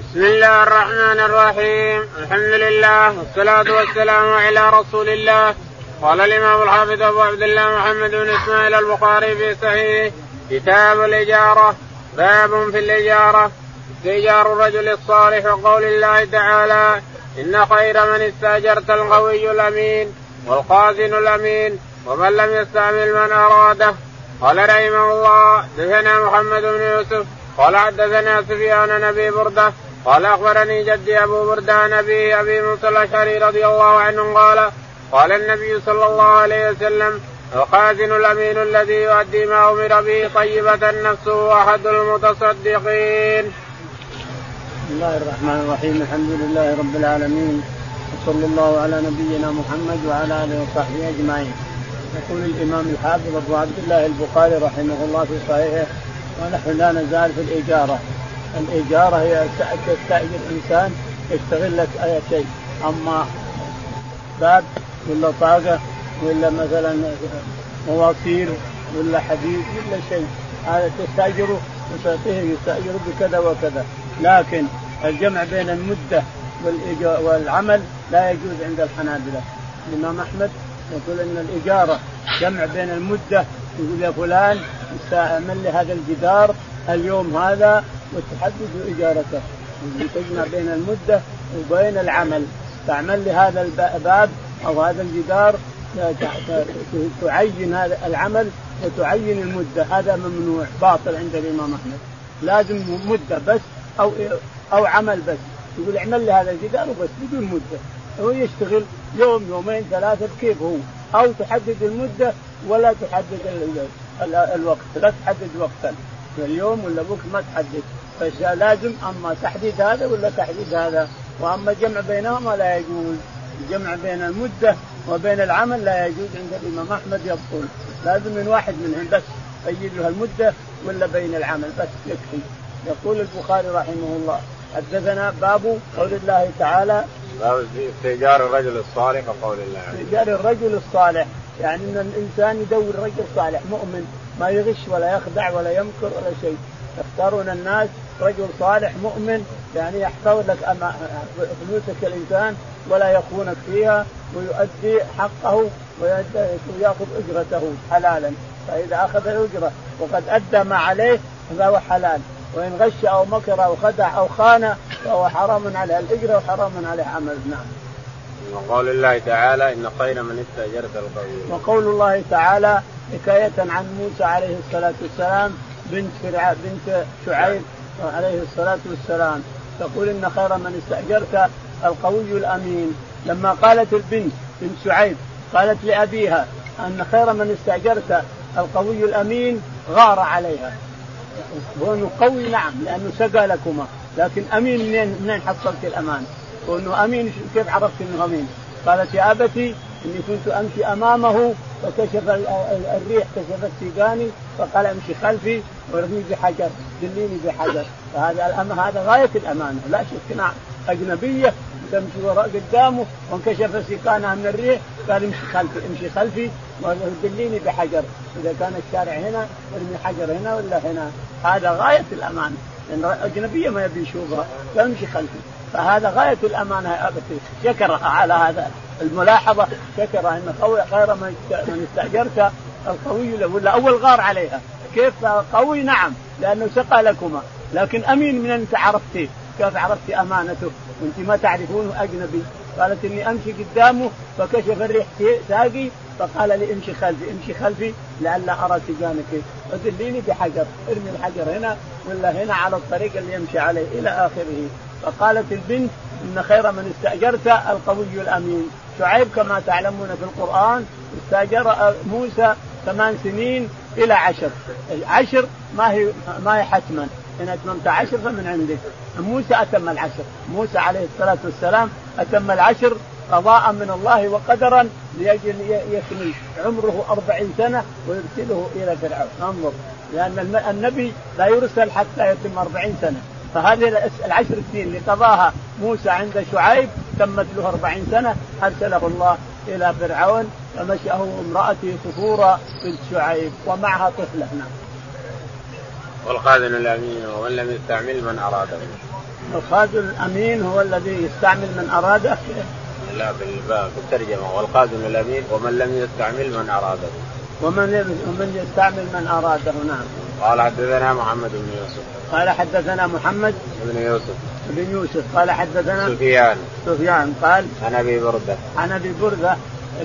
بسم الله الرحمن الرحيم. الحمد لله والصلاة والسلام على رسول الله. قال الإمام الحافظ أبو عبد الله محمد بن إسماعيل البخاري في صحيح كتاب الإجارة. باب في الإجارة. استئجار الرجل الصالح وقول الله تعالى إن خير من استأجرت القوي الأمين والخازن الأمين ومن لم يستعمل من أراده. قال رحمه الله دثنا محمد بن يوسف. قال حدثنا سفيان نبي برده. قال أخبرني جدي أبو برده نبي أبي موسى الأشعري رضي الله عنه قال قال النبي صلى الله عليه وسلم الخازن الأمين الذي يؤدي ما أمر به طيبة نفسه أحد المتصدقين. بسم الله الرحمن الرحيم الحمد لله رب العالمين وصلى الله على نبينا محمد وعلى آله وصحبه أجمعين. يقول الإمام الحافظ أبو عبد الله البخاري رحمه الله في صحيحه ونحن لا نزال في الإجارة. الاجاره هي تستأجر إنسان يشتغل لك أي شيء. أما باب ولا طاقة ولا مثلا مواسير ولا حديد ولا شيء هذا تستأجره وتعطيه يستأجر بكذا وكذا. لكن الجمع بين المدة والعمل لا يجوز عند الحنابلة. الإمام أحمد يقول إن الاجاره جمع بين المدة يقول يا فلان استعمل لي هذا الجدار اليوم هذا وتحدد إجارته. تجمع بين المدة وبين العمل. تعمل لي هذا الباب أو هذا الجدار تعين هذا العمل وتعين المدة. هذا ممنوع باطل عند الإمام أحمد. لازم مدة بس أو أو عمل بس. يقول اعمل لي هذا الجدار وبس بدون مدة. هو يشتغل يوم يومين ثلاثة كيف هو. أو تحدد المدة ولا تحدد الوقت. لا تحدد وقتا. اليوم ولا بكرة ما تحدد. فلازم أما تحديد هذا ولا تحديد هذا؟ وأما الجمع بينهما لا يجوز. الجمع بين المدة وبين العمل لا يجوز عند الإمام أحمد يبطل لازم من واحد منهم بس قيد له المدة ولا بين العمل بس يكفي. يقول البخاري رحمه الله. حدثنا باب قول الله تعالى. باب استئجار الرجل الصالح وقول الله استئجار الرجل الصالح. يعني إن الإنسان يدور رجل صالح مؤمن ما يغش ولا يخدع ولا يمكر ولا شيء. يختارون الناس رجل صالح مؤمن يعني يحفظ لك فلوسك الإنسان ولا يخونك فيها ويؤدي حقه ويأخذ أجرته حلالا فإذا أخذ الأجرة وقد أدى ما عليه فهو حلال وإن غش أو مكر أو خدع أو خان فهو حرام عليه الأجرة وحرام عليه عمل نعم. وقول الله تعالى إن خير من استأجرت القوي. وقول الله تعالى حكاية عن موسى عليه الصلاة والسلام بنت فرع بنت شعيب عليه الصلاة والسلام تقول إن خير من استأجرت القوي الأمين لما قالت البنت بنت شعيب قالت لأبيها أن خير من استأجرت القوي الأمين غار عليها وأنه قوي نعم لأنه سقى لكما لكن أمين منين منين حصلت الأمان؟ وأنه أمين كيف عرفت إنه أمين؟ قالت يا أبتي إني كنت أمشي أمامه فكشف الريح كشفت سيقاني فقال امشي خلفي وارمي بحجر دليني بحجر فهذا الأم هذا غاية الأمانة. لا شك أجنبية تمشي وراء قدامه وانكشف سيقانها من الريح قال امشي خلفي امشي خلفي ودليني بحجر إذا كان الشارع هنا ارمي حجر هنا ولا هنا؟ هذا غاية الأمانة. لأن أجنبية ما يبي يشوفها. فامشي خلفي. فهذا غاية الأمانة يا أبتي. شكر على هذا الملاحظة. شكر أن خير من استاجرت القوي ولا أول غار عليها. كيف؟ قوي نعم لأنه سقى لكما. لكن أمين من أنت عرفتيه. كيف عرفت أمانته؟ وانت ما تعرفونه أجنبي. قالت إني أمشي قدامه فكشف الريح ساقي فقال لي امشي خلفي امشي خلفي لئلا أرى سجانك. ودليني بحجر. ارمي الحجر هنا ولا هنا على الطريق اللي يمشي عليه إلى آخره. فقالت البنت إن خير من استأجرت القوي الأمين. شعيب كما تعلمون في القرآن استأجر موسى ثمان سنين إلى عشر. عشر ما هي ما هي حتما. إن أتممت عشر فمن عندك. موسى أتم العشر. موسى عليه الصلاة والسلام أتم العشر قضاء من الله وقدرا لأجل يكمل عمره أربعين سنة ويرسله إلى فرعون. انظر. لأن النبي لا يرسل حتى يتم أربعين سنة. فهذه العشر سنين اللي قضاها موسى عند شعيب تمت له أربعين سنة أرسله الله إلى فرعون فمشأه امرأته صفورة بنت شعيب ومعها طفلة. نعم. والخازن الأمين ومن لم يستعمل من أراده. الخازن الأمين هو الذي يستعمل من أراده. لا بالترجمة. والخازن الأمين ومن لم يستعمل من أراده. ومن ومن يستعمل من أراده؟ نعم. قال حدثنا محمد بن يوسف. قال حدثنا محمد بن يوسف. بن يوسف. قال حدثنا سفيان. سفيان. قال عن أبي بردة. عن أبي بردة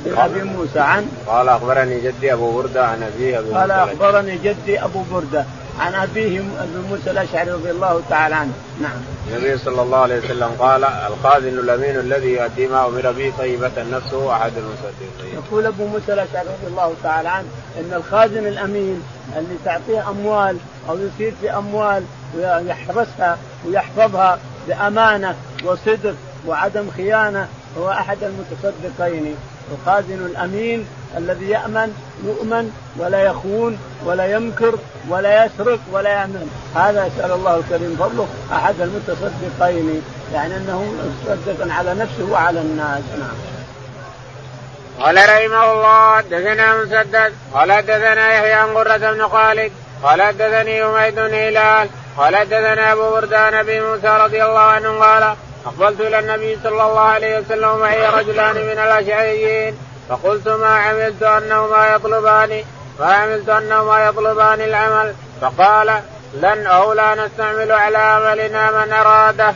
بن أبي موسى عن قال أخبرني جدي أبو بردة عن ابي ابي قال أخبرني جدي أبو بردة عن أبيه ابي موسى الأشعري رضي الله تعالى عنه. نعم. النبي صلى الله عليه وسلم قال الخازن الأمين الذي يؤدي ما أمر به طيبة نفسه احد المصدقين. يقول أبو موسى الأشعري رضي الله تعالى عنه إن الخازن الأمين اللي تعطيه أموال أو يصير في أموال ويحرسها ويحفظها بأمانة وصدق وعدم خيانة هو أحد المتصدقين. الخازن الأمين الذي يأمن يؤمن ولا يخون ولا يمكر ولا يسرق ولا يعمل. هذا يسال الله الكريم فضله. أحد المتصدقين. يعني أنه متصدق على نفسه وعلى الناس. نعم. قال رحمه الله دثنا مسدد. قال دثنا يحيى عن قرة بن خالد. قال دثني حميد بن هلال. قال دثنا أبو بردان ابي موسى رضي الله عنه قال أقبلت إلى النبي صلى الله عليه وسلم ومعي رجلان من الأشعريين. فقلت ما عملت أنهما يطلبان ما عملت أنهما يطلبان العمل. فقال لن أو لا نستعمل على عملنا من أراده.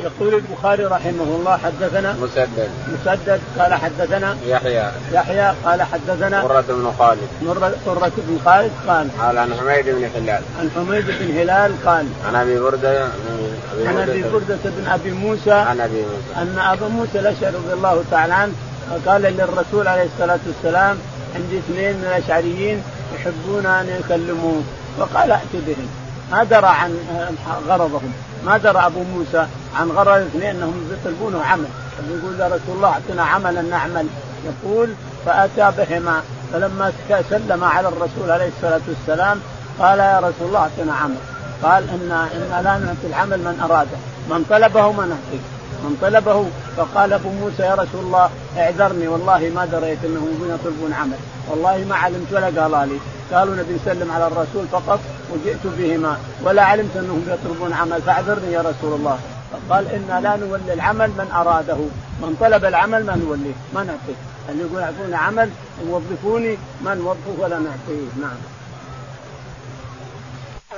يقول البخاري رحمه الله حدثنا مسدد. مسدد قال حدثنا يحيى. يحيى قال حدثنا قرة بن خالد. قرة بن خالد قال قال عن حميد بن هلال. عن حميد بن هلال قال عن أبي بردة عن أبي بردة بن أبي موسى عن أبي موسى. أن أبا موسى الأشعري رضي الله تعالى عنه قال للرسول عليه الصلاة والسلام عندي اثنين من الأشعريين يحبون أن يكلموه فقال ائت بهم ما درى عن غرضهم. ما درى أبو موسى عن غرض الاثنين أنهم يطلبونه عمل. يقول يا رسول الله أعطنا عملا نعمل. يقول فأتى بهما. فلما سلم على الرسول عليه الصلاة والسلام قال يا رسول الله أعطنا عمل. قال ان إن لا نعطي العمل من أراده. من طلبه ما نعطيه. من طلبه فقال أبو موسى يا رسول الله اعذرني والله ما دريت انهم يطلبون عمل. والله ما علمت ولا قال لي. قالوا نبي نسلم على الرسول فقط وجئت بهما ولا علمت إنهم يطلبون عمل فاعذرني يا رسول الله. قال أنا لا نولي العمل من أراده. من طلب العمل ما نوليه ما نعطيه. اللي يقول اعطوني عمل؟ وظفوني ما نوظفه ولا نعطيه. نعم.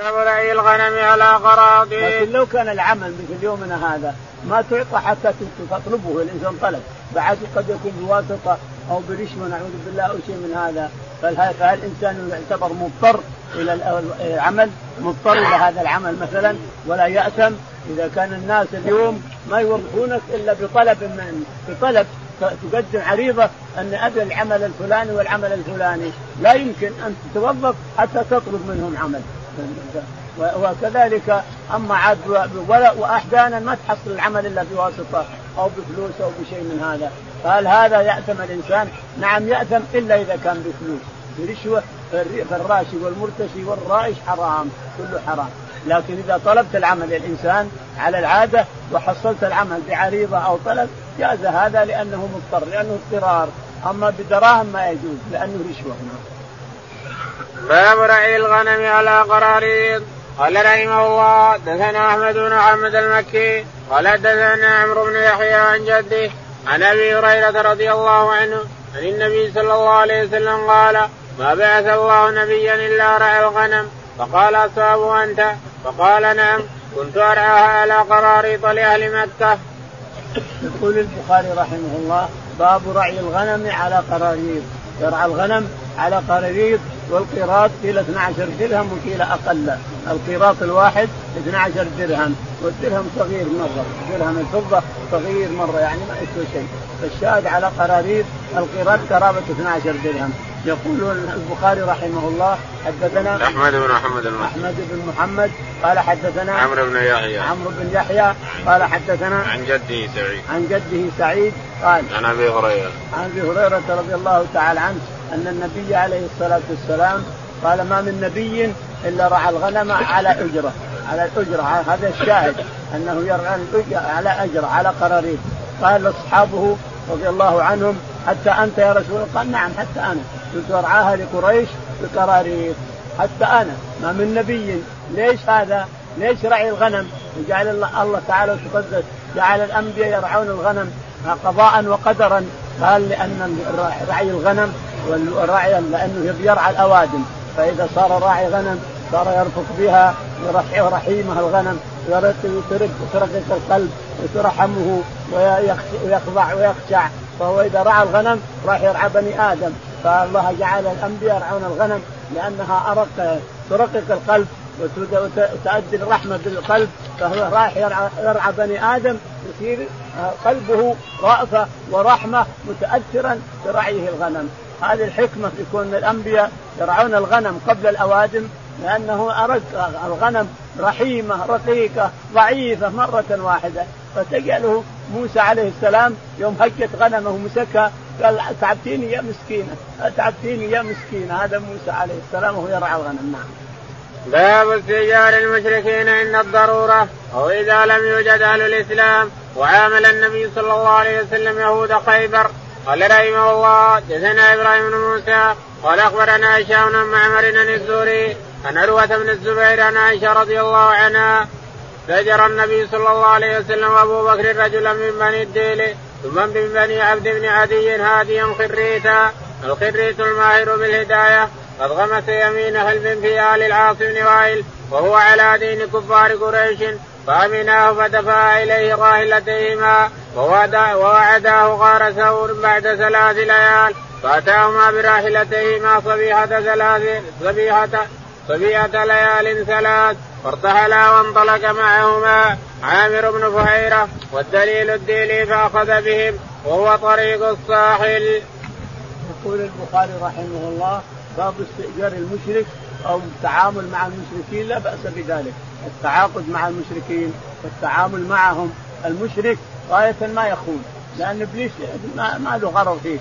رعي الغنم على قراطيس لكن لو كان العمل مثل يومنا هذا ما تعطى حتى تطلبه الإنسان طلب. بعد قد يكون بواسطة أو برشوة نعوذ بالله أو شيء من هذا. فالانسان يعتبر مضطر إلى العمل؟ مضطر إلى هذا العمل مثلا؟ ولا يأثم؟ إذا كان الناس اليوم ما يوظفونك إلا بطلب من بطلب. تقدم عريضة أن أبي العمل الفلاني والعمل الفلاني. لا يمكن أن تتوظف حتى تطلب منهم عمل. وكذلك أما عاد وأحيانا ما تحصل العمل إلا بواسطة أو بفلوس أو بشيء من هذا. فهل هذا يأثم الإنسان؟ نعم يأثم إلا إذا كان بفلوس. برشوه فالراشي والمرتشي والرائش حرام كله حرام. لكن إذا طلبت العمل الإنسان على العادة وحصلت العمل بعريضة أو طلب جاز هذا لأنه مضطر لأنه اضطرار. أما بدراهم ما يجوز لأنه رشوة باب رعي الغنم على قراريط قال رحمه الله دثنا أحمد بن محمد المكي قال دثنا عمرو بن يحيى عن جده عن أبي هريرة رضي الله عنه عن النبي صلى الله عليه وسلم قال ما بعث الله نبيا إلا رعى الغنم فقال اصابه أنت؟ فقال نعم كنت أرعاها على قراريط لأهل مكة. يقول البخاري رحمه الله باب رعي الغنم على قراريط يرعى الغنم على قراريط والقيراط كيلو 12 درهم وكيلو أقل. القيراط الواحد 12 درهم والدرهم صغير مرة درهم الفضة صغير مرة يعني ما يسوى شيء. فالشاهد على قراريط القيراط قرابة 12 درهم. يقول البخاري رحمه الله حدثنا أحمد بن محمد أحمد بن محمد قال حدثنا عمرو بن يحيى. عمرو بن يحيى قال حدثنا عن جده سعيد. عن جده سعيد قال عن أبي هريرة. عن أبي هريرة رضي الله تعالى عنه أن النبي عليه الصلاة والسلام قال ما من نبي إلا رعى الغنم على أجرة. على الأجرة هذا الشاهد أنه يرعى على أجرة على قراريط قال لاصحابه رضي الله عنهم حتى أنت يا رسول الله. قال نعم حتى أنا. كنت ارعاها لقريش بقراريط حتى أنا ما من نبي. ليش هذا؟ ليش رعي الغنم؟ وجعل الله, الله تعالى وتقدس جعل الأنبياء يرعون الغنم قضاء وقدرا. قال لأن رعي الغنم والراعي لأنه يرعى الأوادم. فإذا صار راعي غنم صار يرفق بها رحيمها الغنم ويترك ترقق القلب وترحمه ويخضع ويخشع. فهو إذا رعى الغنم راح يرعى بني آدم. فالله جعل الأنبياء يرعون الغنم لأنها أرق ترقق القلب وتؤدي الرحمة بالقلب فهو رايح يرعى, يرعى بني آدم يصير قلبه رأفة ورحمة متأثرا برعيه الغنم. هذه الحكمة في كون الأنبياء يرعون الغنم قبل الأوادم لأنه أرد الغنم رحيمة رقيقة ضعيفة مرة واحدة. فتجعله موسى عليه السلام يوم هجت غنمه ومسكها قال تعبتيني يا مسكينة تعبتيني يا مسكينة. هذا موسى عليه السلام وهو يرعى الغنم. نعم. باب استئجار المشركين عند الضرورة أو إذا لم يوجد أهل الإسلام وعامل النبي صلى الله عليه وسلم يهود خيبر. قال رحمه الله جزنا إبراهيم بن موسى قال أخبرنا هشام بن معمر الزوري عن عروة بن الزبير عن عائشة رضي الله عنها زجر النبي صلى الله عليه وسلم وابو بكر رجلا من بني الديل ثم من بني عبد بن عدي هاديا خريتا الخريت الماهر بالهداية قد غمس يمين هلب في ال العاص بن وائل وهو على دين كفار قريش فأمناه فدفع إليه راهلتيهما ووعداه غار ثور بعد ثلاث ليال فأتاهما براحلتيهما صبيحة ثلاث صبيحة صبيحة ليال ثلاث فارتحلا وانطلق معهما عامر بن فهيرة والدليل الديلي فأخذ بهم وهو طريق الساحل. يقول البخاري رحمه الله باب استئجار المشرك أو التعامل مع المشركين لا بأس بذلك، التعاقد مع المشركين والتعامل معهم المشرك غاية ما يخون لأن إبليس ما, ما له غرض فيه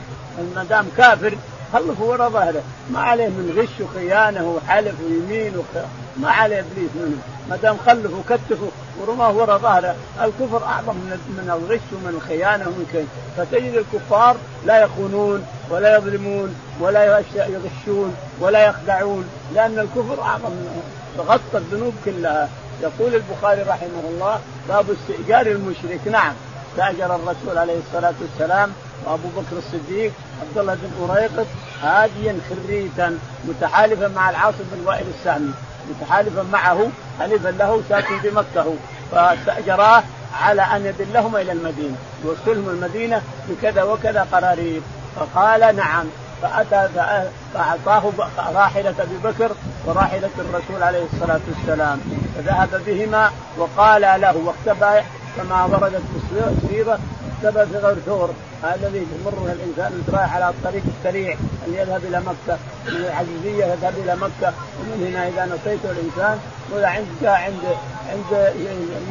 ما دام كافر خلفه وراء ظهره. ما عليه من غش وخيانة وحلف ويمين وخ... ما عليه إبليس منه. ما دام خلفه وكتفه ورماه وراء ظهره. الكفر أعظم من من الغش ومن الخيانة ومن كي فتجد الكفار لا يخونون ولا يظلمون ولا يغشون ولا يخدعون. لأن الكفر أعظم من غطى الذنوب كلها. يقول البخاري رحمه الله باب استئجار المشرك. نعم. استاجر الرسول عليه الصلاة والسلام وابو بكر الصديق عبد الله بن أريقط هاديا خريتا متحالفا مع العاصم بن وائل السامي متحالفا معه حلفا له ساكن بمكه فاستأجراه على أن يدلهما إلى المدينة. يوصلهم المدينة بكذا وكذا قرارير فقال نعم. فأتى فأعطاه راحلة أبي بكر وراحلة الرسول عليه الصلاة والسلام. فذهب بهما وقال له واختبأ كما وردت اختبأ في غير هذا الذي يمر الإنسان رايح على الطريق السريع أن يذهب إلى مكة من العزيزية يذهب إلى مكة ومن هنا إذا نطيته الإنسان ولا عند عند عند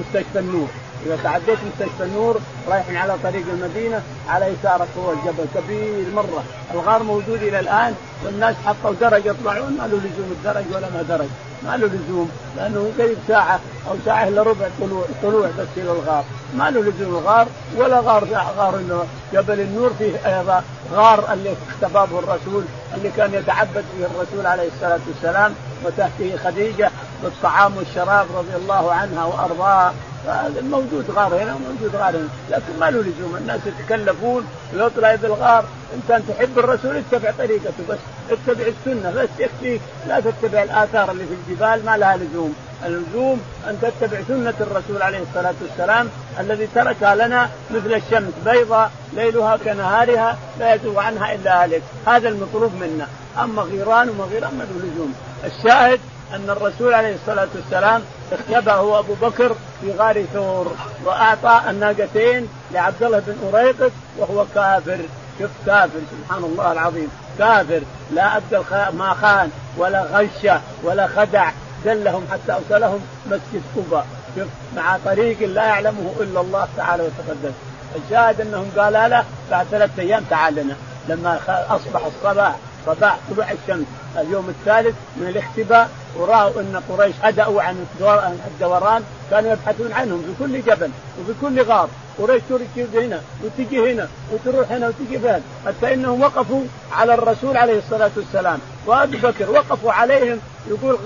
مستشفى النور. إذا تعديت مستشفى النور رايح على طريق المدينة على يسارك هو الجبل. كبير مرة. الغار موجود إلى الآن والناس حطوا درج يطلعون ما له لزوم الدرج ولا ما درج. ما له لزوم لأنه قريب ساعة أو ساعة إلا ربع طلوع طلوع بس إلى الغار. ما له لزوم الغار ولا غار غار جبل النور فيه أيضا غار اللي اختبابه الرسول اللي كان يتعبد فيه الرسول عليه الصلاة والسلام وتحته خديجة بالطعام والشراب رضي الله عنها وارضاها موجود غار هنا وموجود غار هنا لكن ما له لزوم. الناس يتكلفون ويطلع بالغار انت تحب الرسول اتبع طريقته بس. اتبع السنة بس. يكفيك لا تتبع الآثار اللي في الجبال ما لها لزوم. اللزوم أن تتبع سنة الرسول عليه الصلاة والسلام الذي تركها لنا مثل الشمس بيضاء ليلها كنهارها لا يزوغ عنها إلا هالك. هذا المطلوب منا. أما غيران وما غيران ما له لزوم. الشاهد أن الرسول عليه الصلاة والسلام اختبأه أبو بكر في غار ثور وأعطى الناقتين لعبد الله بن اريقط وهو كافر. شوف كافر سبحان الله العظيم. كافر. لا ابدى ما خان ولا غش ولا خدع. دلهم حتى اوصلهم مسجد قباء شوف مع طريق لا يعلمه إلا الله تعالى وتقدس الشاهد أنهم قال له بعد ثلاثة أيام تعال لنا. لما أصبح الصباح صباح طلوع الشمس اليوم الثالث من الاختباء ورأوا أن قريش هدأوا عن الدوران كانوا يبحثون عنهم في كل جبل وفي كل غار. قريش تجي هنا وتجي هنا وتروح هنا وتجي فين؟ حتى إنهم وقفوا على الرسول عليه الصلاة والسلام. وأبي بكر وقفوا عليهم يقول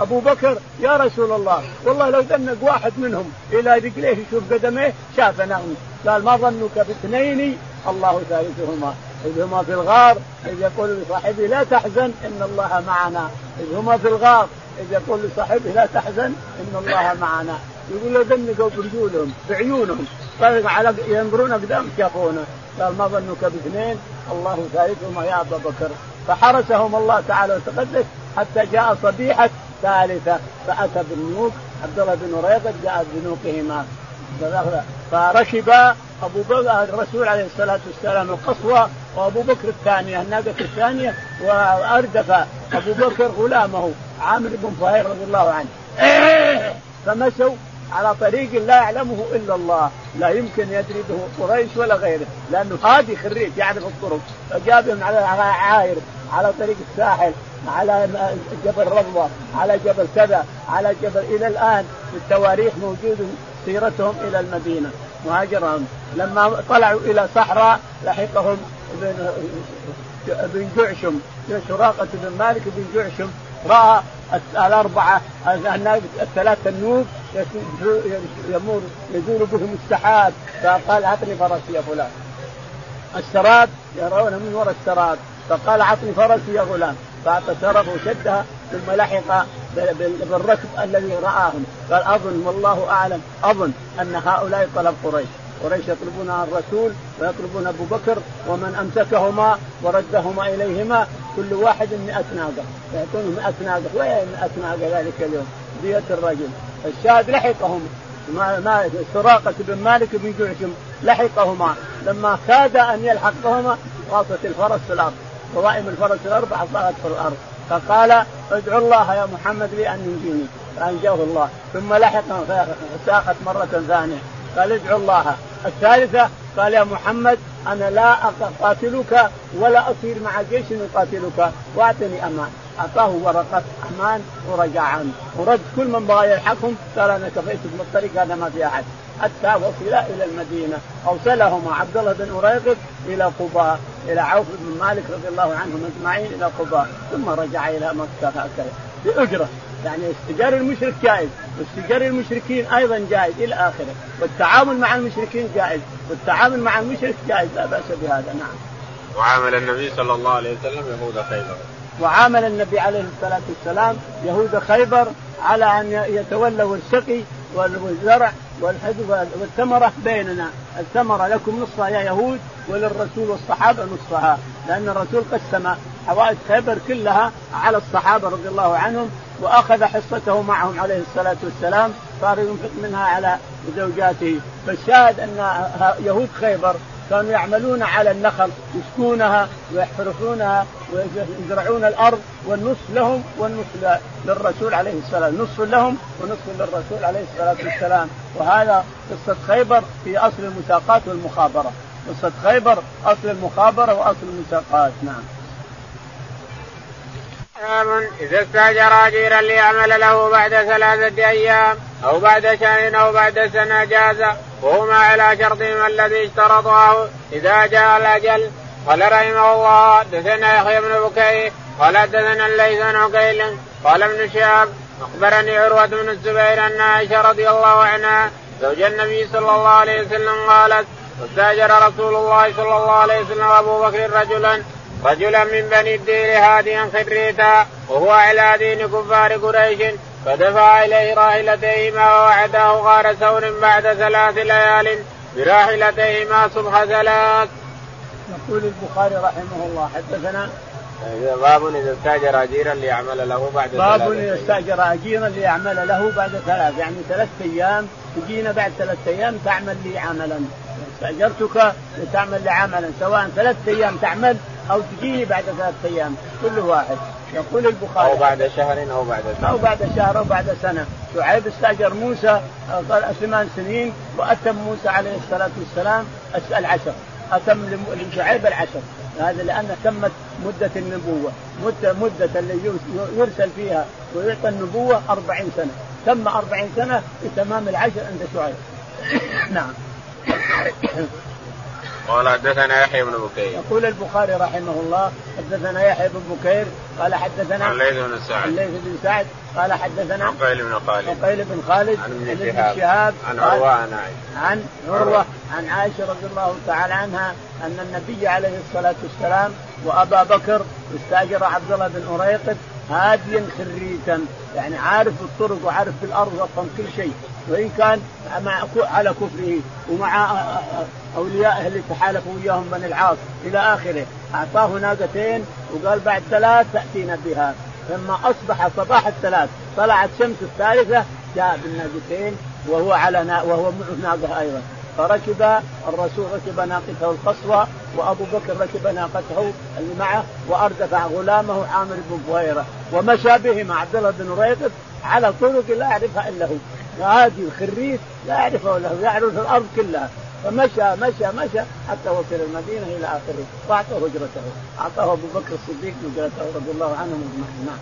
أبو بكر يا رسول الله والله لو دنق واحد منهم إلى رجليه يشوف قدميه شافنا قال ما ظنك باثنين الله ثالثهما. إذ هما في الغار إذ يقول لصاحبه لا تحزن إن الله معنا. إذ هما في الغار إذ يقول لصاحبه لا تحزن إن الله معنا. يقول له دنقوا برجولهم بعيونهم طيب على ينظرون قدام شافونا قال ما ظنك باثنين؟ الله ثالثهما يا أبا بكر. فحرسهم الله تعالى وتقدس حتى جاء صبيحة ثالثة فأتى بالنوق عبد الله بن وريقه جاء بنوقهما فركب أبو بكر الرسول عليه الصلاة والسلام القصوى وأبو بكر الثانية الناقة الثانية وأردف أبو بكر غلامه عامر بن فهير رضي الله عنه. فمشوا على طريق لا يعلمه إلا الله لا يمكن يدري به قريش ولا غيره لأنه هادي خريج يعرف الطرق. فجاء بهم على عاير على طريق الساحل على جبل رضوة على جبل كذا على جبل إلى الآن في التواريخ موجود سيرتهم إلى المدينة. مهاجرهم. لما طلعوا إلى صحراء لحقهم بن جعشم. سراقة بن مالك بن جعشم رأى الأربعة الثلاثة النوب يمر يزول بهم السحاب. فقال أعطني فرسي يا فلان. السراب يرون من وراء السراب. فقال أعطني فرسي يا غلام فأعطى سرب وشدها ثم لحق بالركب الذي رآهم. قال أظن والله أعلم أظن أن هؤلاء طلب قريش. قريش يطلبون الرسول ويطلبون أبو بكر ومن أمسكهما وردهما إليهما كل واحد 100 ناقة. يعطونه 100 ناقة. وين 100 ناقة ذلك اليوم؟ دية الرجل. الشاهد لحقهم. ما ما سراقة بن مالك بن جعشم لحقهما. لما كاد أن يلحقهما غاصت الفرس في الأرض. قوائم الفرس الأربعة طغت في الأرض. فقال ادعو الله يا محمد لي ان ينجيني. فأنجاه الله. ثم لحق ساقت مرة ثانية. قال ادعو الله. الثالثة قال يا محمد أنا لا أقاتلك ولا أصير مع جيش يقاتلك. وأعطني أمان. أعطاه ورقة أمان ورجع عنه. ورد كل من بغى يلحقهم قال أنا كفيت بالطريق هذا ما في أحد. حتى وصل إلى المدينة. أوصلهما عبد الله بن أريقط إلى قباء إلى عوف بن مالك رضي الله عنهم أجمعين إلى قباء ثم رجع إلى مكة هكذا. بأجرة. يعني استجار المشرك جائز واستجار المشركين أيضا جائز إلى آخره. والتعامل مع المشركين جائز والتعامل مع المشرك جائز لا بأس بهذا. نعم. وعامل النبي صلى الله عليه وسلم يهود خيبر. وعامل النبي عليه الصلاة والسلام يهود خيبر على أن يتولوا السقي والزرع والثمرة بيننا، الثمرة لكم نصها يا يهود وللرسول والصحابة نصها، لأن الرسول قسم حوائج خيبر كلها على الصحابة رضي الله عنهم وأخذ حصته معهم عليه الصلاة والسلام صار ينفق منها على زوجاته. فالشاهد أن يهود خيبر كانوا يعملون على النخل يسكونها ويحرثونها ويزرعون الأرض والنصف لهم والنصف للرسول عليه السلام، نصف لهم ونصف للرسول عليه الصلاة والسلام، وهذا قصة خيبر في أصل المساقات والمخابرة، قصة خيبر أصل المخابرة وأصل المساقات، نعم. باب إذا استاجر اجيرا ليعمل له بعد ثلاثة أيام أو بعد شهر أو بعد سنة جاز وهما على شرطهما الذي اشترطاه. إذا جاء الأجل قال رحمه الله حدثنا يحيى بن بكير قال حدثنا الليث بن عقيل قال ابن شهاب أخبرني عروة بن الزبير أن عائشة رضي الله عنها زوج النبي صلى الله عليه وسلم قالت واستاجر رسول الله صلى الله عليه وسلم أبو بكر رجلا رجلا من بني الدير هاديا خريتا وهو على دين كفار قريش فدفع إليه راحلتيهما ووعده غار ثور بعد ثلاث ليال براحلتيهما صبح ثلاث. يقول البخاري رحمه الله حدثنا باب إذا استاجر أجيرا ليعمل له بعد باب إذا استاجر أجيرا ليعمل له بعد ثلاث يعني ثلاث أيام تجينا بعد ثلاث أيام تعمل لي عملا استأجرتك لتعمل لي عملا سواء ثلاث أيام تعمل أو تجيني بعد ثلاثة أيام كل واحد. يقول البخاري. أو بعد شهر أو بعد سنة. أو بعد شهر أو بعد سنة. شعيب استاجر موسى ثمان سنين وأتم موسى عليه الصلاة والسلام العشر. أتم لشعيب العشر. هذا لأن تمت مدة النبوة. مده مدة اللي يرسل فيها ويعطى النبوة أربعين سنة. تم أربعين سنة بتمام العشر عند شعيب. نعم. قال حدثنا يحيى بن بكير. يقول البخاري رحمه الله حدثنا يحيى بن بكير قال حدثنا عن ليث بن سعد. الليث بن سعد قال حدثنا عقيل بن خالد. عقيل بن خالد عن ابن شهاب. شهاب عن عروة عن عائشة. عن عروة عن عائشة رضي الله تعالى عنها أن النبي عليه الصلاة والسلام وأبا بكر استأجر عبد الله بن أريقط هاديا خريتا. يعني عارف الطرق وعارف في الأرض وفهم كل شيء. وإن كان مع على كفره ومع أوليائه اللي تحالفوا وياهم بني العاص إلى آخره أعطاه ناقتين وقال بعد ثلاث تأتينا بها. لما أصبح صباح الثلاث طلعت شمس الثالثة جاء بالناقتين وهو على نا... وهو معه ناقة أيضا. فركب الرسول ركب ناقته القصوى وأبو بكر ركب ناقته اللي معه وأردف غلامه عامر بن فهيره ومشى بهما عبد الله بن ريقط على طرق لا يعرفها إلا هو. هادي الخريف لا يعرفه هو يعرف الأرض كلها. فمشى مشى مشى حتى وصل المدينة إلى آخره. وأعطاه هجرته أعطاه أبو بكر الصديق هجرته رضي الله عنهم أجمعين. نعم.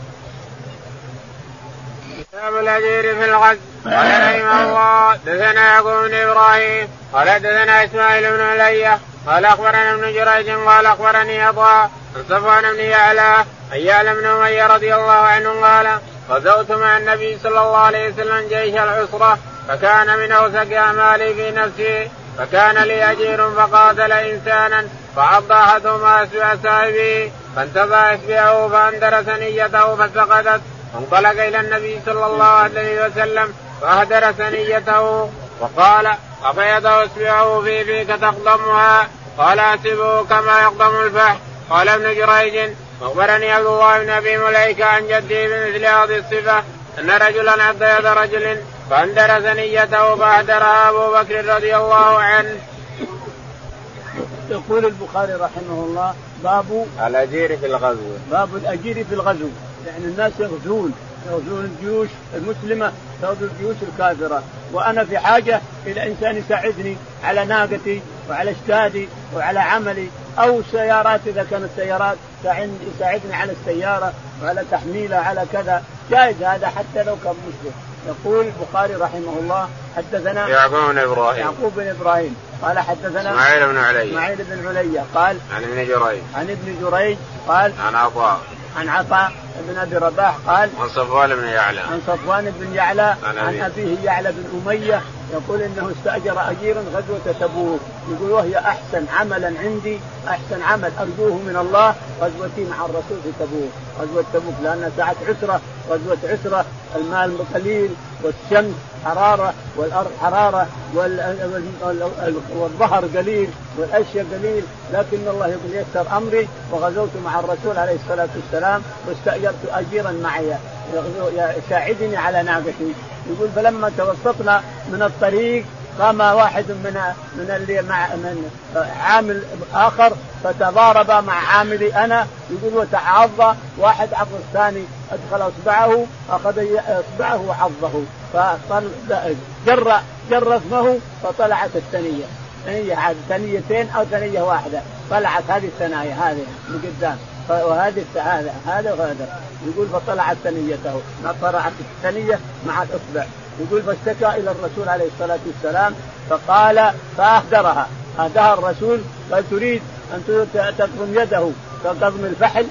كتاب الاجير في الغزو. قال رحمه الله دثنا يعقوب بن إبراهيم. قال دثنا إسماعيل بن عليا. قال أخبرنا ابن جريج. قال أخبرني عطاء عن صفوان بن يعلى. ان يعلم بن أمية رضي الله عنه. قال غزوت مع النبي صلى الله عليه وسلم جيش العسرة فكان من أوثق أعمالي في نفسي فكان لي أجير فقاتل إنسانا فعض أحدهما اسبع سائبه فانتزع اصبعه فاندر ثنيته فسقطت فانطلق إلى النبي صلى الله عليه وسلم فاهدر ثنيته وقال أبيض اصبعه في فيك تقضمها قال احسبه كما يقضم الفحم. قال ابن جريج أخبرني عبد الله بن أبي مليكة عن جده بمثل هذه الصفة أن رجلا عض يد رجل فاندر ثنيته فاهدرها أبو بكر رضي الله عنه. يقول البخاري رحمه الله باب الأجير في الغزو. باب الأجير في الغزو. يعني الناس يغزون يغزون الجيوش المسلمة تغزو الجيوش الكافرة. وأنا في حاجة إلى إنسان يساعدني على ناقتي وعلى اشتادي وعلى عملي أو سيارات إذا كانت سيارات. يساعدني على السيارة وعلى تحميلها على كذا. جائز هذا حتى لو كان مسلم يقول البخاري رحمه الله حدثنا يعقوب بن إبراهيم. يعقوب بن إبراهيم. قال حدثنا إسماعيل بن علي. إسماعيل بن علي. قال عن ابن جريج. عن ابن جريج قال عن عطاء. عن عطاء بن أبي رباح قال عن صفوان بن يعلى. عن صفوان بن يعلى عن, عن أبيه. يعلى بن أمية يقول إنه استأجر اجيرا غزوة تبوك. يقول وهي أحسن عملا عندي أحسن عمل أرجوه من الله غزوتي مع الرسول في تبوك. غزوة تبوك لأنها ساعة عسرة غزوة عسرة المال قليل والشمس حرارة والأرض حرارة والظهر قليل والأشياء قليل لكن الله يقول يسر أمري وغزوت مع الرسول عليه الصلاة والسلام واستأجرت أجيرا معي يساعدني على ناقتي. يقول فلما توسطنا من الطريق قام واحد من من اللي مع من عامل آخر فتضارب مع عاملي أنا يقول وتعض واحد عض الثاني أدخل أصبعه أخذ أصبعه وعضه. فجر جر اسمه فطلعت الثنية. ثنية عاد ثنيتين أو ثنية واحدة. طلعت هذه الثنايا هذه من قدام. وهذه هذا هذا وهذا. يقول فطلعت ثنيته. ما طلعت الثنية مع الأصبع. يقول فاشتكى إلى الرسول عليه الصلاة والسلام فقال فاهدرها اهدرها الرسول قال تريد أن تقضم يده كقضم الفحل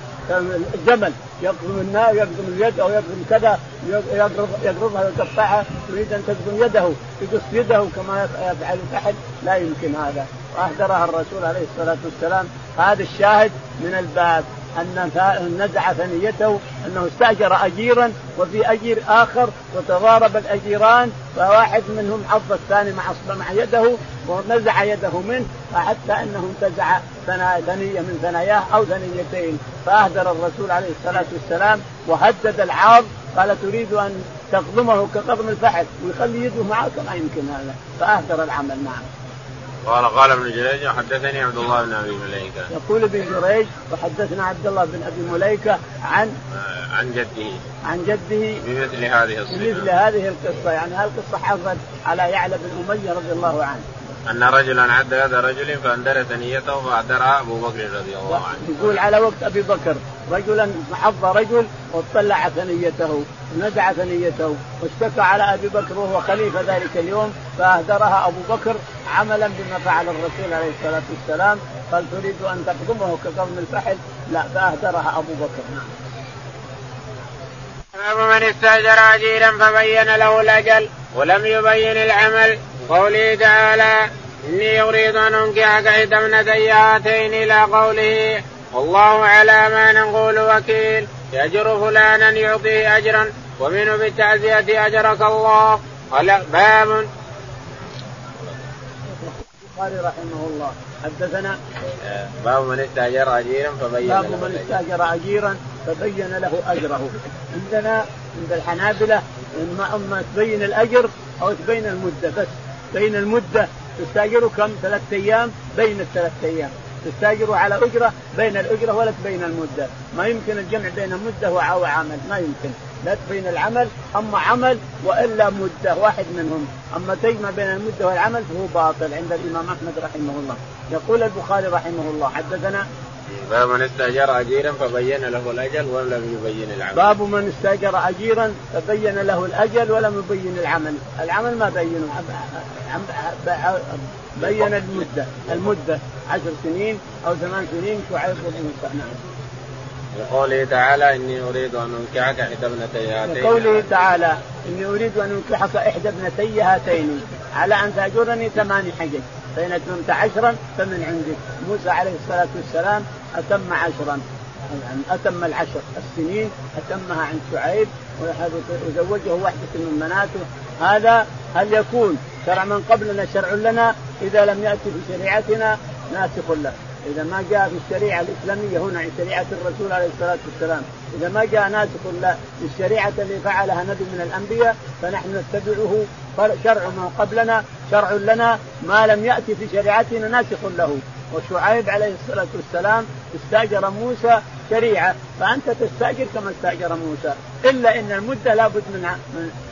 الجمل. يقضم النار يقضم اليد أو يقضم كذا يقرض يقرضها ويقطعها. يريد أن تقضم يده يقص يده كما يفعل الفحل. لا يمكن هذا. واهدرها الرسول عليه الصلاة والسلام. هذا الشاهد من الباب. أن نزع ثنيته أنه استأجر اجيرا وفي أجير آخر وتضارب الأجيران فواحد منهم عض الثاني مع مع يده ونزع يده منه حتى أنه انتزع ثنية من ثناياه أو ثنيتين. فأهدر الرسول عليه الصلاة والسلام وهدد العاض قال تريد أن تقضمه كقضم الفحل ويخلي يده معك؟ ما يمكن هذا. فأهدر العمل معه. قال قال ابن جريج وحدثني عبد الله بن أبي مليكة. يقول ابن جريج وحدثنا عبد الله بن أبي مليكة عن آه عن جده عن جده بمثل هذه الصفة بمثل هذه القصة يعني هالقصه حصلت على يعلى بن أمية رضي الله عنه. أن رجلا عد يد رجل فاندرس نيته فاهدرها أبو بكر رضي الله عنه. يقول على وقت أبي بكر رجلا حظ رجل واطلع ثنيته نزع ثنيته واشتكى على أبي بكر وهو خليفة ذلك اليوم فأهدرها أبو بكر عملا بما فعل الرسول عليه الصلاة والسلام قال تريد أن تقدمه كقرن الفحل لا فأهدرها أبو بكر نعم. باب من استأجر اجيرا فبين له الأجل ولم يبين العمل قوله تعالى إني أريد أن أنكحك احدى ابنتي هاتين إلى قوله والله على ما نقول وكيل يأجر فلانا يعطيه أجرا ومنه بالتعزية أجرك الله. قال باب. البخاري رحمه الله. حدثنا. باب من استأجر أجيرا فبين باب من استأجر أجيرا فبين له أجره. عندنا عند الحنابلة اما أما تبين الأجر أو تبين المدة بس. بين المدة تستاجره كم؟ ثلاثة أيام بين الثلاث أيام. تستاجره على أجرة بين الأجرة ولا تبين المدة. ما يمكن الجمع بين مده وعمل. ما يمكن. لا تبين العمل أما عمل وإلا مدة واحد منهم. أما تجمع بين المدة والعمل فهو باطل عند الإمام أحمد رحمه الله. يقول البخاري رحمه الله حدثنا باب من استأجر أجيرا فبين له الأجل ولم يبين العمل. باب من استأجر أجيرا فبين له الأجل ولم يبين العمل، العمل ما بينه بين المدة، المدة عشر سنين أو ثمان سنين شعيب بن نعم. لقوله تعالى إني أريد أن أنكحك إحدى ابنتي هاتين. لقوله تعالى إني أريد أن أنكحك إحدى ابنتي هاتين على أن تأجرني ثمان حجج فإن أتممت عشرا فمن عندك. موسى عليه الصلاة والسلام أتم عشرا. يعني أتم العشر. السنين أتمها عند شعيب وزوجه واحدة من بناته. هذا هل يكون شرع من قبلنا شرع لنا؟ إذا لم يأتي في شريعتنا ناسخ له. إذا ما جاء في الشريعة الإسلامية هنا عن شريعة الرسول عليه الصلاة والسلام إذا ما جاء ناسخ للشريعة اللي فعلها نبي من الأنبياء فنحن نتبعه شرع من قبلنا شرع لنا ما لم يأتي في شريعتنا ناسخ له. وشعيب عليه الصلاة والسلام استأجر موسى شريعة فأنت تستأجر كما استأجر موسى إلا إن المدة لابد من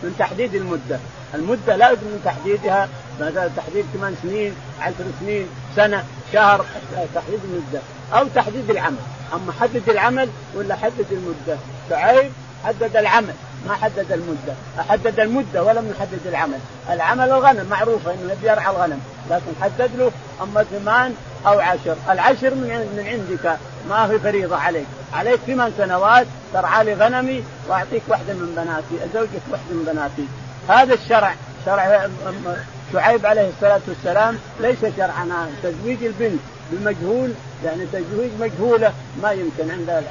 من تحديد المدة. المدة لابد من تحديدها مثلا تحديد ثمان سنين عشر سنين سنة. شهر تحديد المدة أو تحديد العمل. أما حدد العمل ولا حدد المدة؟ شعيب حدد العمل ما حدد المدة، حدد المدة ولم يحدد العمل، العمل الغنم معروفه إنه يبي يرعى الغنم، لكن حدد له أما ثمان أو عشر، العشر من عندك ما في فريضة عليك، عليك ثمان سنوات ترعى لي غنمي وأعطيك واحدة من بناتي، أزوجك واحدة من بناتي، هذا الشرع. شرع شعيب عليه الصلاة والسلام ليس شرعنا تزويج البنت بمجهول يعني تزويج مجهولة ما يمكن عند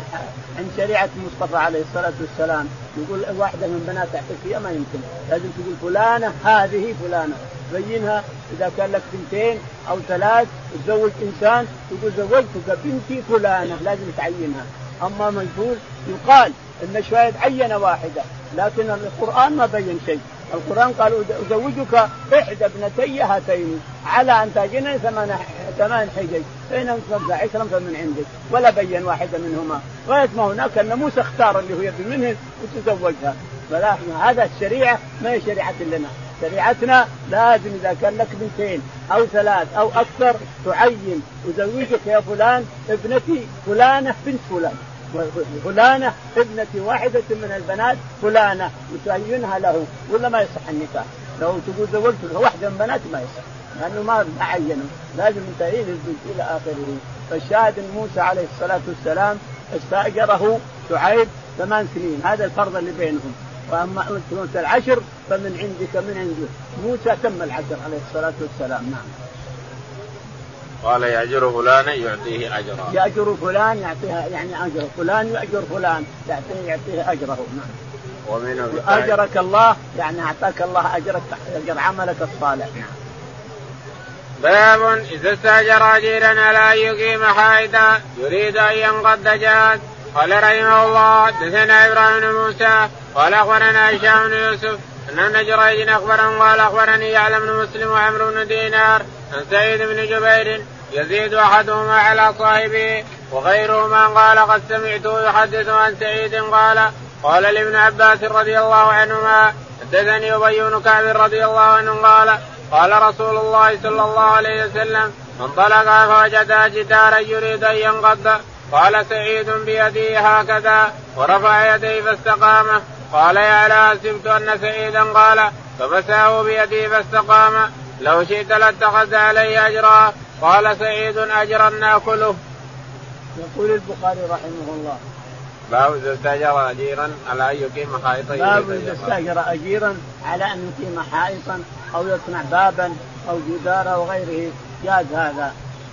عند شريعة المصطفى عليه الصلاة والسلام. يقول واحدة من بنات اعطيك ما يمكن. لازم تقول فلانة هذه فلانة. بينها إذا كان لك بنتين أو ثلاث تزوج إنسان تقول زوجتك بنتي فلانة. لازم تعينها. أما مجهول يقال إن شوية عين واحدة لكن القرآن ما بين شيء. القرآن قال أزوجك إحدى ابنتي هاتين على أن تأجرني ثمان ثمان حجج. فإن أنفقت عشرا فمن عندك ولا بين واحدة منهما. غاية ما هناك أن موسى اختار اللي هو يبي منه وتزوجها. فلا هذا الشريعة ما هي شريعة لنا. شريعتنا لازم إذا كان لك بنتين أو ثلاث أو أكثر تعين. أزوجك يا فلان ابنتي فلانة بنت فلان. فلانة ابنة واحدة من البنات فلانة وتعينها له ولا ما يصح النكاح؟ لو تقول زوجت واحدة من بناتي ما يصح لأنه ما عينه لازم تعين البنت إلى آخره. فالشاهد أن موسى عليه الصلاة والسلام استأجره شعيب ثمان سنين هذا الفرض اللي بينهم. وأما العشر فمن عندك من عنده موسى تم العشر عليه الصلاة والسلام نعم. قال يأجر فلانا يعطيه أجرا يأجر فلان يعطيها يعني أجر فلان يأجر فلان يعطيه يعطيه أجره. نعم. ومنه أجرك الله يعني أعطاك الله أجرك أجر عملك الصالح. نعم. باب إذا استأجر أجيرا أن يقيم حائطا يريد أن ينقض جاد قال رحمه الله حدثنا إبراهيم موسى قال أخبرنا هشام يوسف أن ابن جريج أخبرهم قال أخبرني يعلم بن مسلم وعمرو بن دينار عن سعيد بن جبير يزيد أحدهما على صاحبه وغيرهما قال قد سمعته يحدث عن سعيد قال قال لابن عباس رضي الله عنهما حدثني أبي بن كعب رضي الله عنه قال قال رسول الله صلى الله عليه وسلم انطلق فوجد جدارا يريد أن ينقض قال سعيد بيده هكذا ورفع يديه فاستقام قال يا لا حسبت أن سعيدا قال فمساه بيده فاستقام. لو شئت لاتخذت عليه أجرا. قال سعيد اجرا ناكله. يقول البخاري رحمه الله. باب إذا استأجر أجيرا على أن يقيم حائطا باب إذا استأجر أجيرا على أن يقيم حائطا أو يصنع بابا أو جدار أو غيره جاز هذا.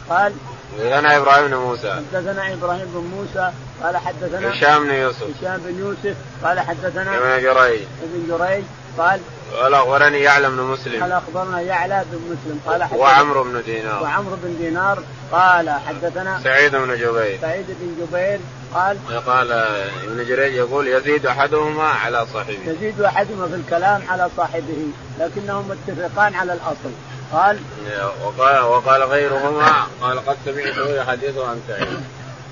قال حدثنا إبراهيم بن موسى. حدثنا إبراهيم بن موسى قال حدثنا هشام بن يوسف. هشام بن يوسف قال حدثنا ابن جريج. ابن جريج قال قال أخبرني يعلم بن مسلم. قال أخبرنا يعلى بن مسلم قال حدثنا وعمرو بن دينار. وعمرو بن دينار قال حدثنا سعيد بن جبير. سعيد بن جبير قال قال ابن جريج يقول يزيد أحدهما على صاحبه. يزيد أحدهما في الكلام على صاحبه لكنهم متفقان على الأصل. قال وقال وقال غيرهما قال قد سمعته يحدث عن سعيد.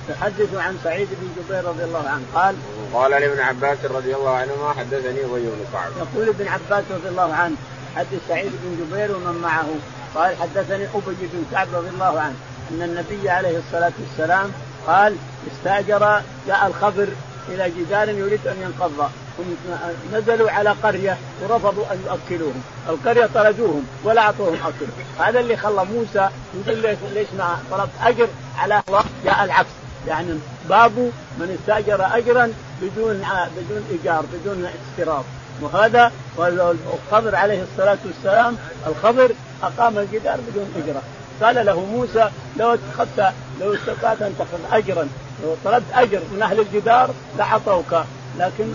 يحدث عن سعيد بن جبير رضي الله عنه. قال قال لابن عباس رضي الله عنهما حدثني ابي بن كعب يقول ابن عباس رضي الله عنه حدث سعيد بن جبير ومن معه. قال حدثني أبي بن كعب رضي الله عنه أن النبي عليه الصلاة والسلام قال استأجر جاء الخبر إلى جدار يريد أن ينقض نزلوا على قرية ورفضوا أن يؤكلوهم، القرية طردوهم ولا أعطوهم أكل، هذا اللي خلى موسى يقول ليش ليش ما طلبت أجر على الله؟ جاء العكس، يعني باب من استأجر اجرا بدون بدون إيجار بدون استيراد وهذا الخضر عليه الصلاة والسلام الخضر أقام الجدار بدون اجره قال له موسى لو اتخذت لو استطعت أن تأخذ اجرا لو طلبت أجر من أهل الجدار لأعطوك لكن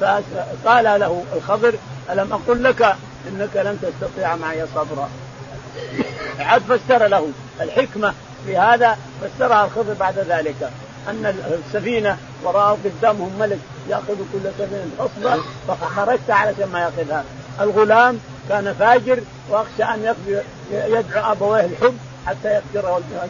فقال له الخضر ألم أقل لك إنك لن تستطيع معي صبرا. عاد فسر له الحكمة في هذا فسرها الخضر بعد ذلك أن السفينة وراءه قدامهم ملك يأخذ كل سفينة غصبا فخرجت علشان ما يأخذها. الغلام كان فاجر وأخشى أن يدعو أبويه الحب حتى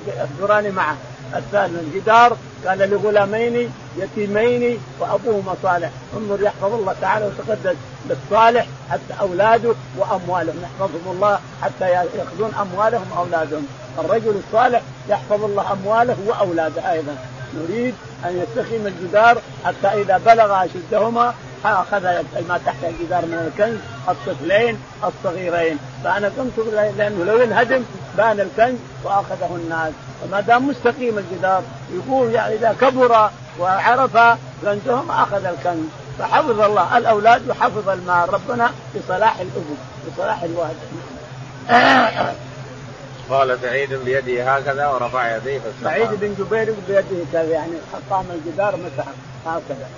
يفجران معه. الثاني الجدار كان لغلامين يتيمين وأبوهما صالح. انظر يحفظ الله تعالى وتقدس للصالح حتى أولاده وأموالهم. يحفظهم الله حتى يأخذون أموالهم وأولادهم. الرجل الصالح يحفظ الله أمواله وأولاده أيضا. نريد أن يستخدم الجدار حتى إذا بلغ أشدهما اخذ ما تحت الجدار من الكنز الطفلين الصغيرين. فأنا كنت لأنه لو انهدم بان الكنز وأخذه الناس. وما دام مستقيم الجدار يقول يعني إذا كبر وعرف كنزهم أخذ الكنز. فحفظ الله الأولاد وحفظ المال. ربنا بصلاح الابو بصلاح الوالد. قال سعيد بيده هكذا ورفع يديه سعيد بن جبير بيده كذا يعني قام الجدار مسح هكذا.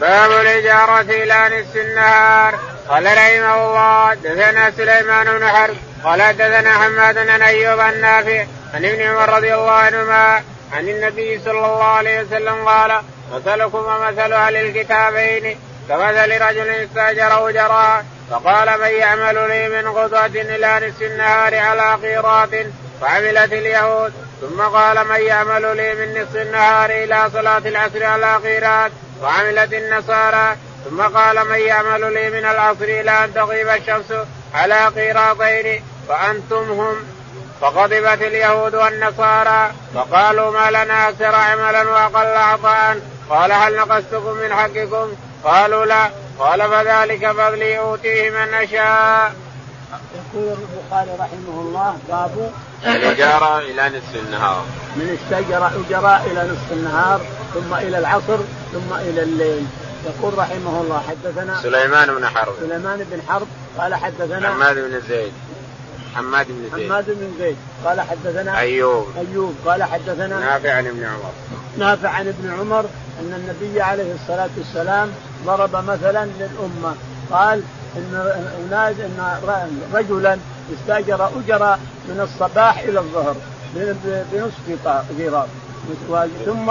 باب الإجارة إلى نصف النهار. قال رحمه الله دثنا سليمان بن حرب. قال دثنا حماد بن أيوب النافع عن ابن عمر رضي الله عنهما عن النبي صلى الله عليه وسلم قال مثلكم ومثل أهل الكتابين كمثل رجل استاجر أجراء فقال من يعمل لي من غدوة إلى نصف النهار على قيراط فعملت اليهود. ثم قال من يعمل لي من نصف النهار إلى صلاة العصر على قيراط وعملت النصارى. ثم قال من يعمل لي من العصر إلى أن تغيب الشمس على قيراطين. فأنتم هم. فغضبت اليهود والنصارى. فقالوا ما لنا أكثر عملا وأقل عطاء. قال هل نقصتكم من حقكم؟ قالوا لا. قال فذلك فضلي أوتيه من أشاء. يقول البخاري رحمه الله باب الإجارة إلى نصف النهار. من استجر أجراء إلى نصف النهار ثم إلى العصر ثم إلى الليل. يقول رحمه الله حدثنا سليمان بن حرب. سليمان بن حرب قال حدثنا حماد بن زيد. حماد بن زيد. حماد بن زيد. قال حدثنا أيوب. أيوب. قال حدثنا نافع عن ابن عمر. نافع عن ابن عمر أن النبي عليه الصلاة والسلام ضرب مثلا للأمة. قال إن ناس إن رجلا استاجر اجر من الصباح إلى الظهر بنصف قيراط ثم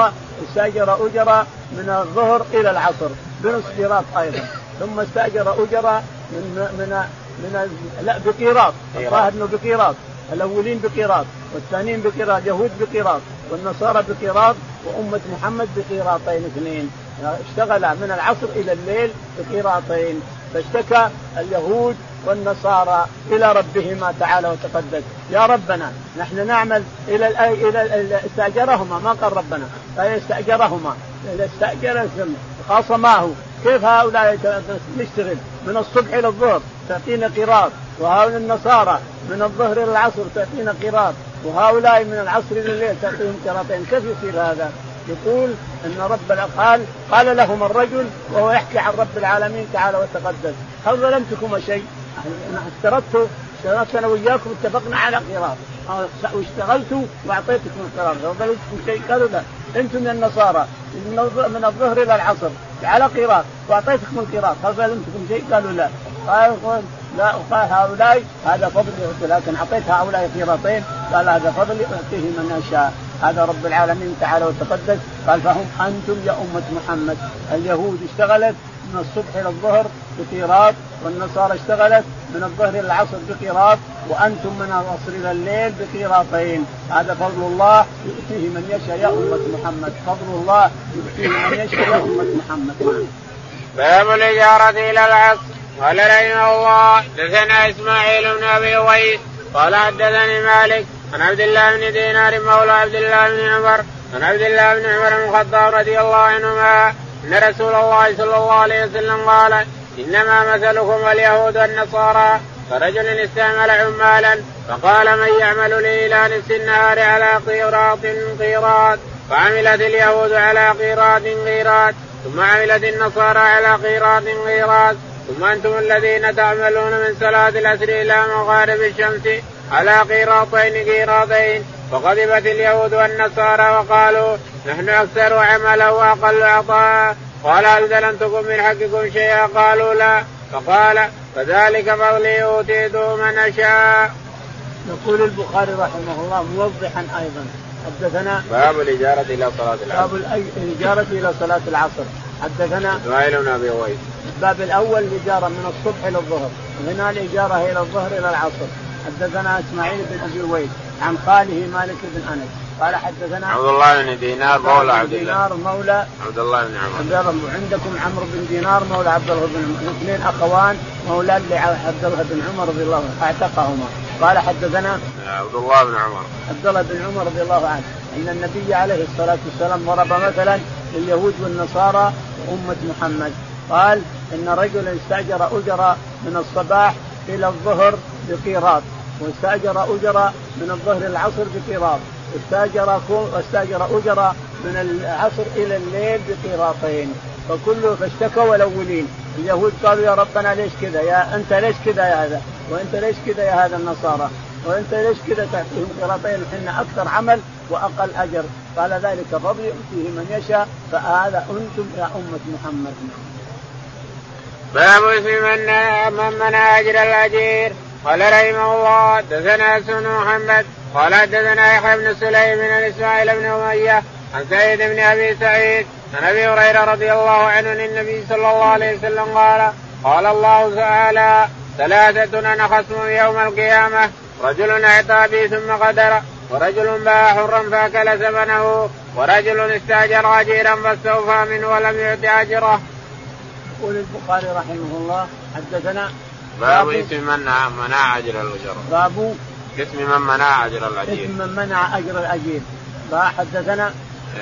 استاجر اجر من الظهر إلى العصر بنصف قيراط أيضا. ثم استاجر اجر من من من لا بقيراط. الظاهر إنه بقيراط. الأولين بقيراط. والثانيين بقيراط. يهود بقيراط. والنصارى بقيراط. وأمة محمد بقيراطين اثنين. اشتغل من العصر إلى الليل بقيراطين. فاشتكى اليهود والنصارى إلى ربهما تعالى وتقدس. يا ربنا نحن نعمل إلى إلى استأجرهما. ما قال ربنا؟ استأجرهما. استأجر خاصماه كيف هؤلاء نشتغل من الصبح إلى الظهر تعطينا قراط وهؤلاء النصارى من الظهر إلى العصر تعطينا قراط وهؤلاء من العصر إلى الليل تعطيهم قراطين كيف يصير هذا؟ يقول إن رب قال قال لهم الرجل وهو يحكي عن رب العالمين تعالى وتقدس هل ظلمتكم شيء؟ أنا اشترطت اشترطت أنا وياكم اتفقنا على قراط واشتغلت وأعطيتكم القراط هل ظلمتكم شيء؟ قالوا لا أنتم من النصارى من الظهر إلى العصر على قراط. واعطيتكم القراط. هل ظلمتكم شيء؟ قالوا لا. قال لا. قال هؤلاء هذا فضلي لكن أعطيت هؤلاء قيراطين قال هذا فضلي اعطيه من اشاء هذا رب العالمين تعالى وتقدس. قال فهم أنتم يا أمة محمد. اليهود اشتغلت من الصبح إلى الظهر بقيراط والنصارى اشتغلت من الظهر إلى العصر بقيراط وأنتم من العصر إلى الليل بقيراطين هذا فضل الله يؤتيه من يشاء يا أمة محمد. فضل الله يؤتيه من يشاء يا أمة محمد. باب الإجارة إلى العصر. قال رحمه الله دثنا إسماعيل بن أبي ويس قال حدثني مالك عن عبد الله بن دينار مولى عبد الله بن عمر عن عبد الله بن عمر بن الخطاب رضي الله عنهما إن رسول الله صلى الله عليه وسلم قال إنما مثلكم اليهود والنصارى فرجل استعمل عمالا فقال من يعمل لي إلى نصف النهار على قيراط قيراط فعملت اليهود على قيراط قيراط ثم عملت النصارى على قيراط قيراط ثم أنتم الذين تعملون من صلاة العصر إلى مغارب الشمس على قيراطين قيراطين. فغضبت اليهود والنصارى وقالوا نحن أكثر عملا وأقل عطاء قال هل ظلمتكم من حقكم شيئا؟ قالوا لا. فقال فذلك فضلي أوتيته من أشاء. يقول البخاري رحمه الله موضحا أيضا. حدثنا باب الإجارة إلى صلاة العصر. باب الإجارة إلى صلاة العصر. حدثنا إسماعيل بن أبي ويس الباب الأول الإجارة من الصبح إلى الظهر. وهنا الإجارة إلى الظهر إلى العصر. حدثنا إسماعيل بن أبي ويس عن خاله مالك بن أنس. قال حدثنا عبد الله بن دينار مولى عبد الله. دينار مولى عبد الله بن عمر. عبد الله عندكم عمرو بن دينار مولى عبد الله بن عمر. اثنين أخوان مولى لعبد الله بن عمر رضي الله عنه اعتقهما. قال حدثنا عبد الله بن عمر. عبد الله بن عمر رضي الله عنه إن النبي عليه الصلاة والسلام ضرب مثلا لليهود والنصارى وأمة محمد. قال إن رجلا استأجر اجر من الصباح إلى الظهر بقيراط. واستاجر اجر من الظهر العصر بقيراط واستاجر واستاجر اجر من العصر إلى الليل بقيراطين فكله فاشتكوا الاولين اليهود قالوا يا ربنا ليش كذا؟ يا انت ليش كذا يا هذا؟ وانت ليش كذا يا هذا النصارى؟ وانت ليش كذا تعطيهم قيراطين إحنا أكثر عمل وأقل أجر. قال ذلك فضل يؤتيه من يشاء. فهذا أنتم يا أمة محمد. باب اسم من منع أجر الأجير. قال رحمه الله حدثنا سن محمد قال حدثنا يحيى بن سليم عن إسماعيل بن أمية عن سعيد بن أبي سعيد عن أبي هريرة رضي الله عنه عن النبي صلى الله عليه وسلم قال قال الله تعالى ثلاثة أنا خصم يوم القيامة رجل أعطى بي ثم قدر ورجل باع حرا فأكل ثمنه ورجل استأجر أجيرا فاستوفى منه ولم يعط أجره. يقول البخاري رحمه الله حدثنا باب اسم من منع أجر الأجر. باب اسم من منع أجر الأجير. اسم من منع أجر الأجير. حدثنا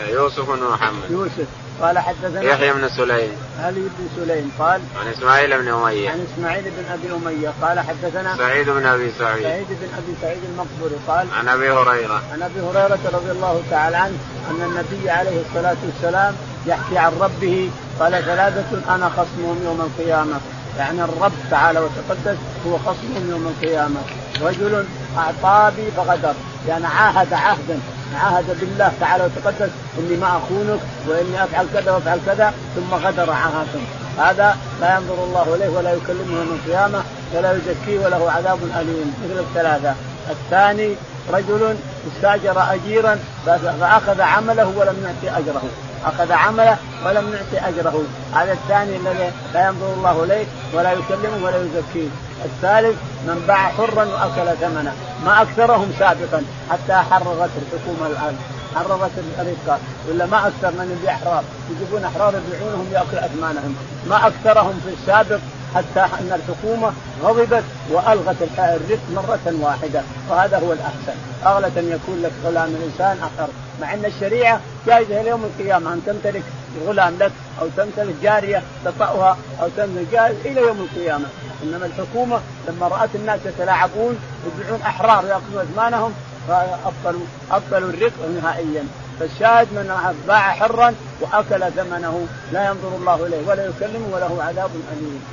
يوسف بن محمد. يوسف. قال حدثنا يحيى بن سليم. علي بن سليم قال عن إسماعيل بن أمية. عن إسماعيل بن أبي أمية. قال حدثنا سعيد بن أبي سعيد. سعيد بن أبي سعيد المقبري قال عن أبي هريرة. عن أبي هريرة رضي الله تعالى عنه أن النبي عليه الصلاة والسلام يحكي عن ربه. قال ثلاثة أنا خصمهم يوم القيامة. يعني الرب تعالى وتقدس هو خصمهم يوم القيامة. رجل أعطى بي فغدر. يعني عاهد عهدا. عاهد بالله تعالى وتقدس إني ما أخونك وإني أفعل كذا وأفعل كذا ثم غدر عهدا هذا لا ينظر الله إليه ولا يكلمه يوم القيامة ولا يزكيه وله عذاب أليم. مثل الثلاثة. الثاني رجل استاجر أجيرا فأخذ عمله ولم يعطي أجره. أخذ عمله ولم يعطي أجره. هذا الثاني الذي لا ينظر الله إليه ولا يكلمه ولا يزكيه. الثالث من باع حرا وأكل ثمنه. ما أكثرهم سابقا حتى حررت الحكومة الآن. حررت الرقاب ولا ما أكثر من يبيع احرار يجيبون أحرار يبيعونهم يأكل أثمانهم. ما أكثرهم في السابق حتى أن الحكومة غضبت وألغت الرق مرة واحدة. وهذا هو الأحسن. أغلى أن يكون لك غلام الانسان آخر. مع أن الشريعة جائزة إلى يوم القيامة. أن تمتلك غلام لك أو تمتلك جارية تطأها أو تمتلك جائز إلى يوم القيامة. إنما الحكومة لما رأت الناس يتلاعبون يبيعون أحرار ياخذون اثمانهم فابطلوا أبطلوا الرق نهائيا. فالشاهد من باع حرا وأكل ثمنه لا ينظر الله إليه ولا يكلمه وله عذاب أليم.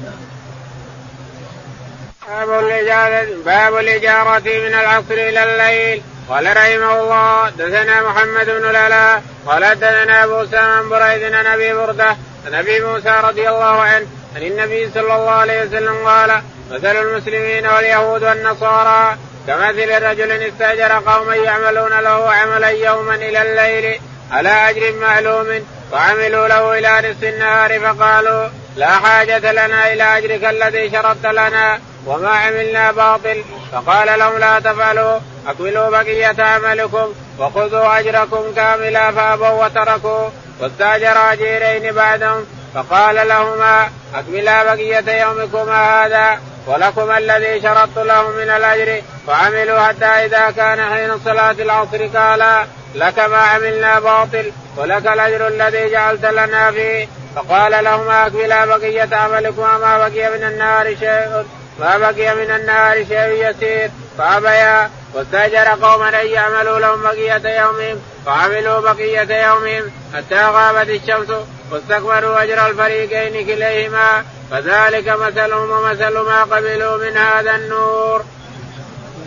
باب الإجارة باب الإجارة من العصر إلى الليل قال رحمه الله دثنا محمد بن العلاء قال دثنا أبو سام بريد عن أبي بردة عن أبي موسى رضي الله عنه عن النبي صلى الله عليه وسلم قال مثل المسلمين واليهود والنصارى كمثل رجل استاجر قوما يعملون له عملا يوما إلى الليل على أجر معلوم فعملوا له إلى نصف النهار فقالوا لا حاجة لنا إلى أجرك الذي شرطت لنا وما عملنا باطل. فقال لهم لا تفعلوا أكملوا بقية عملكم وخذوا أجركم كاملا فأبوا وتركوا. واستاجر أجيرين بعدهم فقال لهما أكملا بقية يومكما هذا. ولكم الذي شرطت له من الأجر فعملوا حتى إذا كان حين صلاة العصر قال لك ما عملنا باطل ولك الأجر الذي جعلت لنا فيه. فقال لهما اكملا بقية عملكم وما بقي من النار شيء ما بقي من النار شيء يسير. فأبيا واستأجر قوما أن يعملوا لهم بقية يومهم فعملوا بقية يومهم حتى غابت الشمس واستكبروا أجر الفريقين كليهما فذلك مثلهم ومثل ما قبلوا من هذا النور.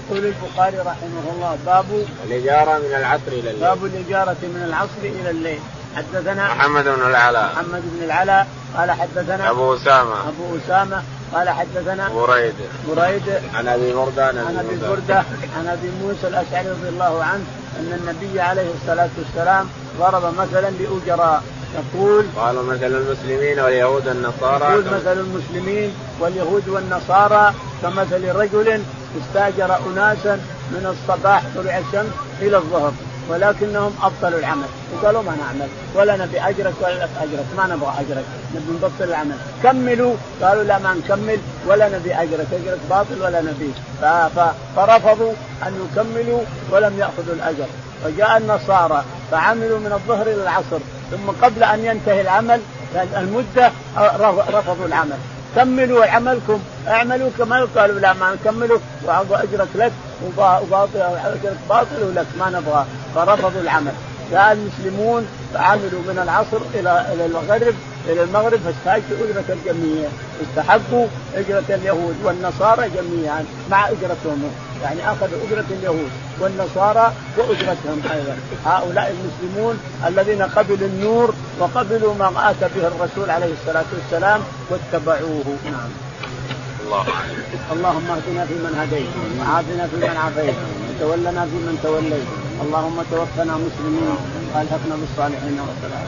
يقول البخاري رحمه الله باب الإجارة من العصر إلى الليل. باب الإجارة من العصر إلى الليل. حدثنا محمد بن العلاء. محمد بن العلاء قال حدثنا أبو أسامة. أبو أسامة قال حدثنا بريد. بريد. عن أبي بردة عن أبي بردة. عن أبي موسى الأشعري رضي الله عنه أن النبي عليه الصلاة والسلام ضرب مثلا لأجراء يقول قال مثل المسلمين واليهود والنصارى يقول مثل المسلمين واليهود والنصارى كمثل رجل استاجر اناسا من الصباح طلوع الشمس إلى الظهر ولكنهم ابطلوا العمل. وقالوا ما نعمل ولا نبي اجرك ولا لك اجرك ما نبغى اجرك نبي نبطل العمل. كملوا قالوا لا ما نكمل ولا نبي اجرك اجرك باطل ولا نبي. فرفضوا أن يكملوا ولم يأخذوا الأجر. وجاء النصارى فعملوا من الظهر إلى العصر. ثم قبل أن ينتهي العمل المدة رفضوا العمل. كملوا عملكم اعملوا كما قالوا لا ما نكمله واجرك لك وباطل أجرك باطل ولك ما نبغى. فرفضوا العمل. جاء المسلمون فعملوا من العصر إلى إلى المغرب إلى المغرب فاستحقوا أجرة الجميع. استحقوا أجرة اليهود والنصارى جميعا مع أجرتهم. يعني أخذوا أجرة اليهود. والنصارى وأجرتهم أيضا. هؤلاء المسلمون الذين قبلوا النور وقبلوا ما آتى به الرسول عليه الصلاة والسلام واتبعوه. نعم. الله اللهم اهدنا فيمن هديت وعافنا فيمن عافيت وتولنا فيمن توليت. اللهم توفنا مسلمين وألحقنا بالصالحين والسلام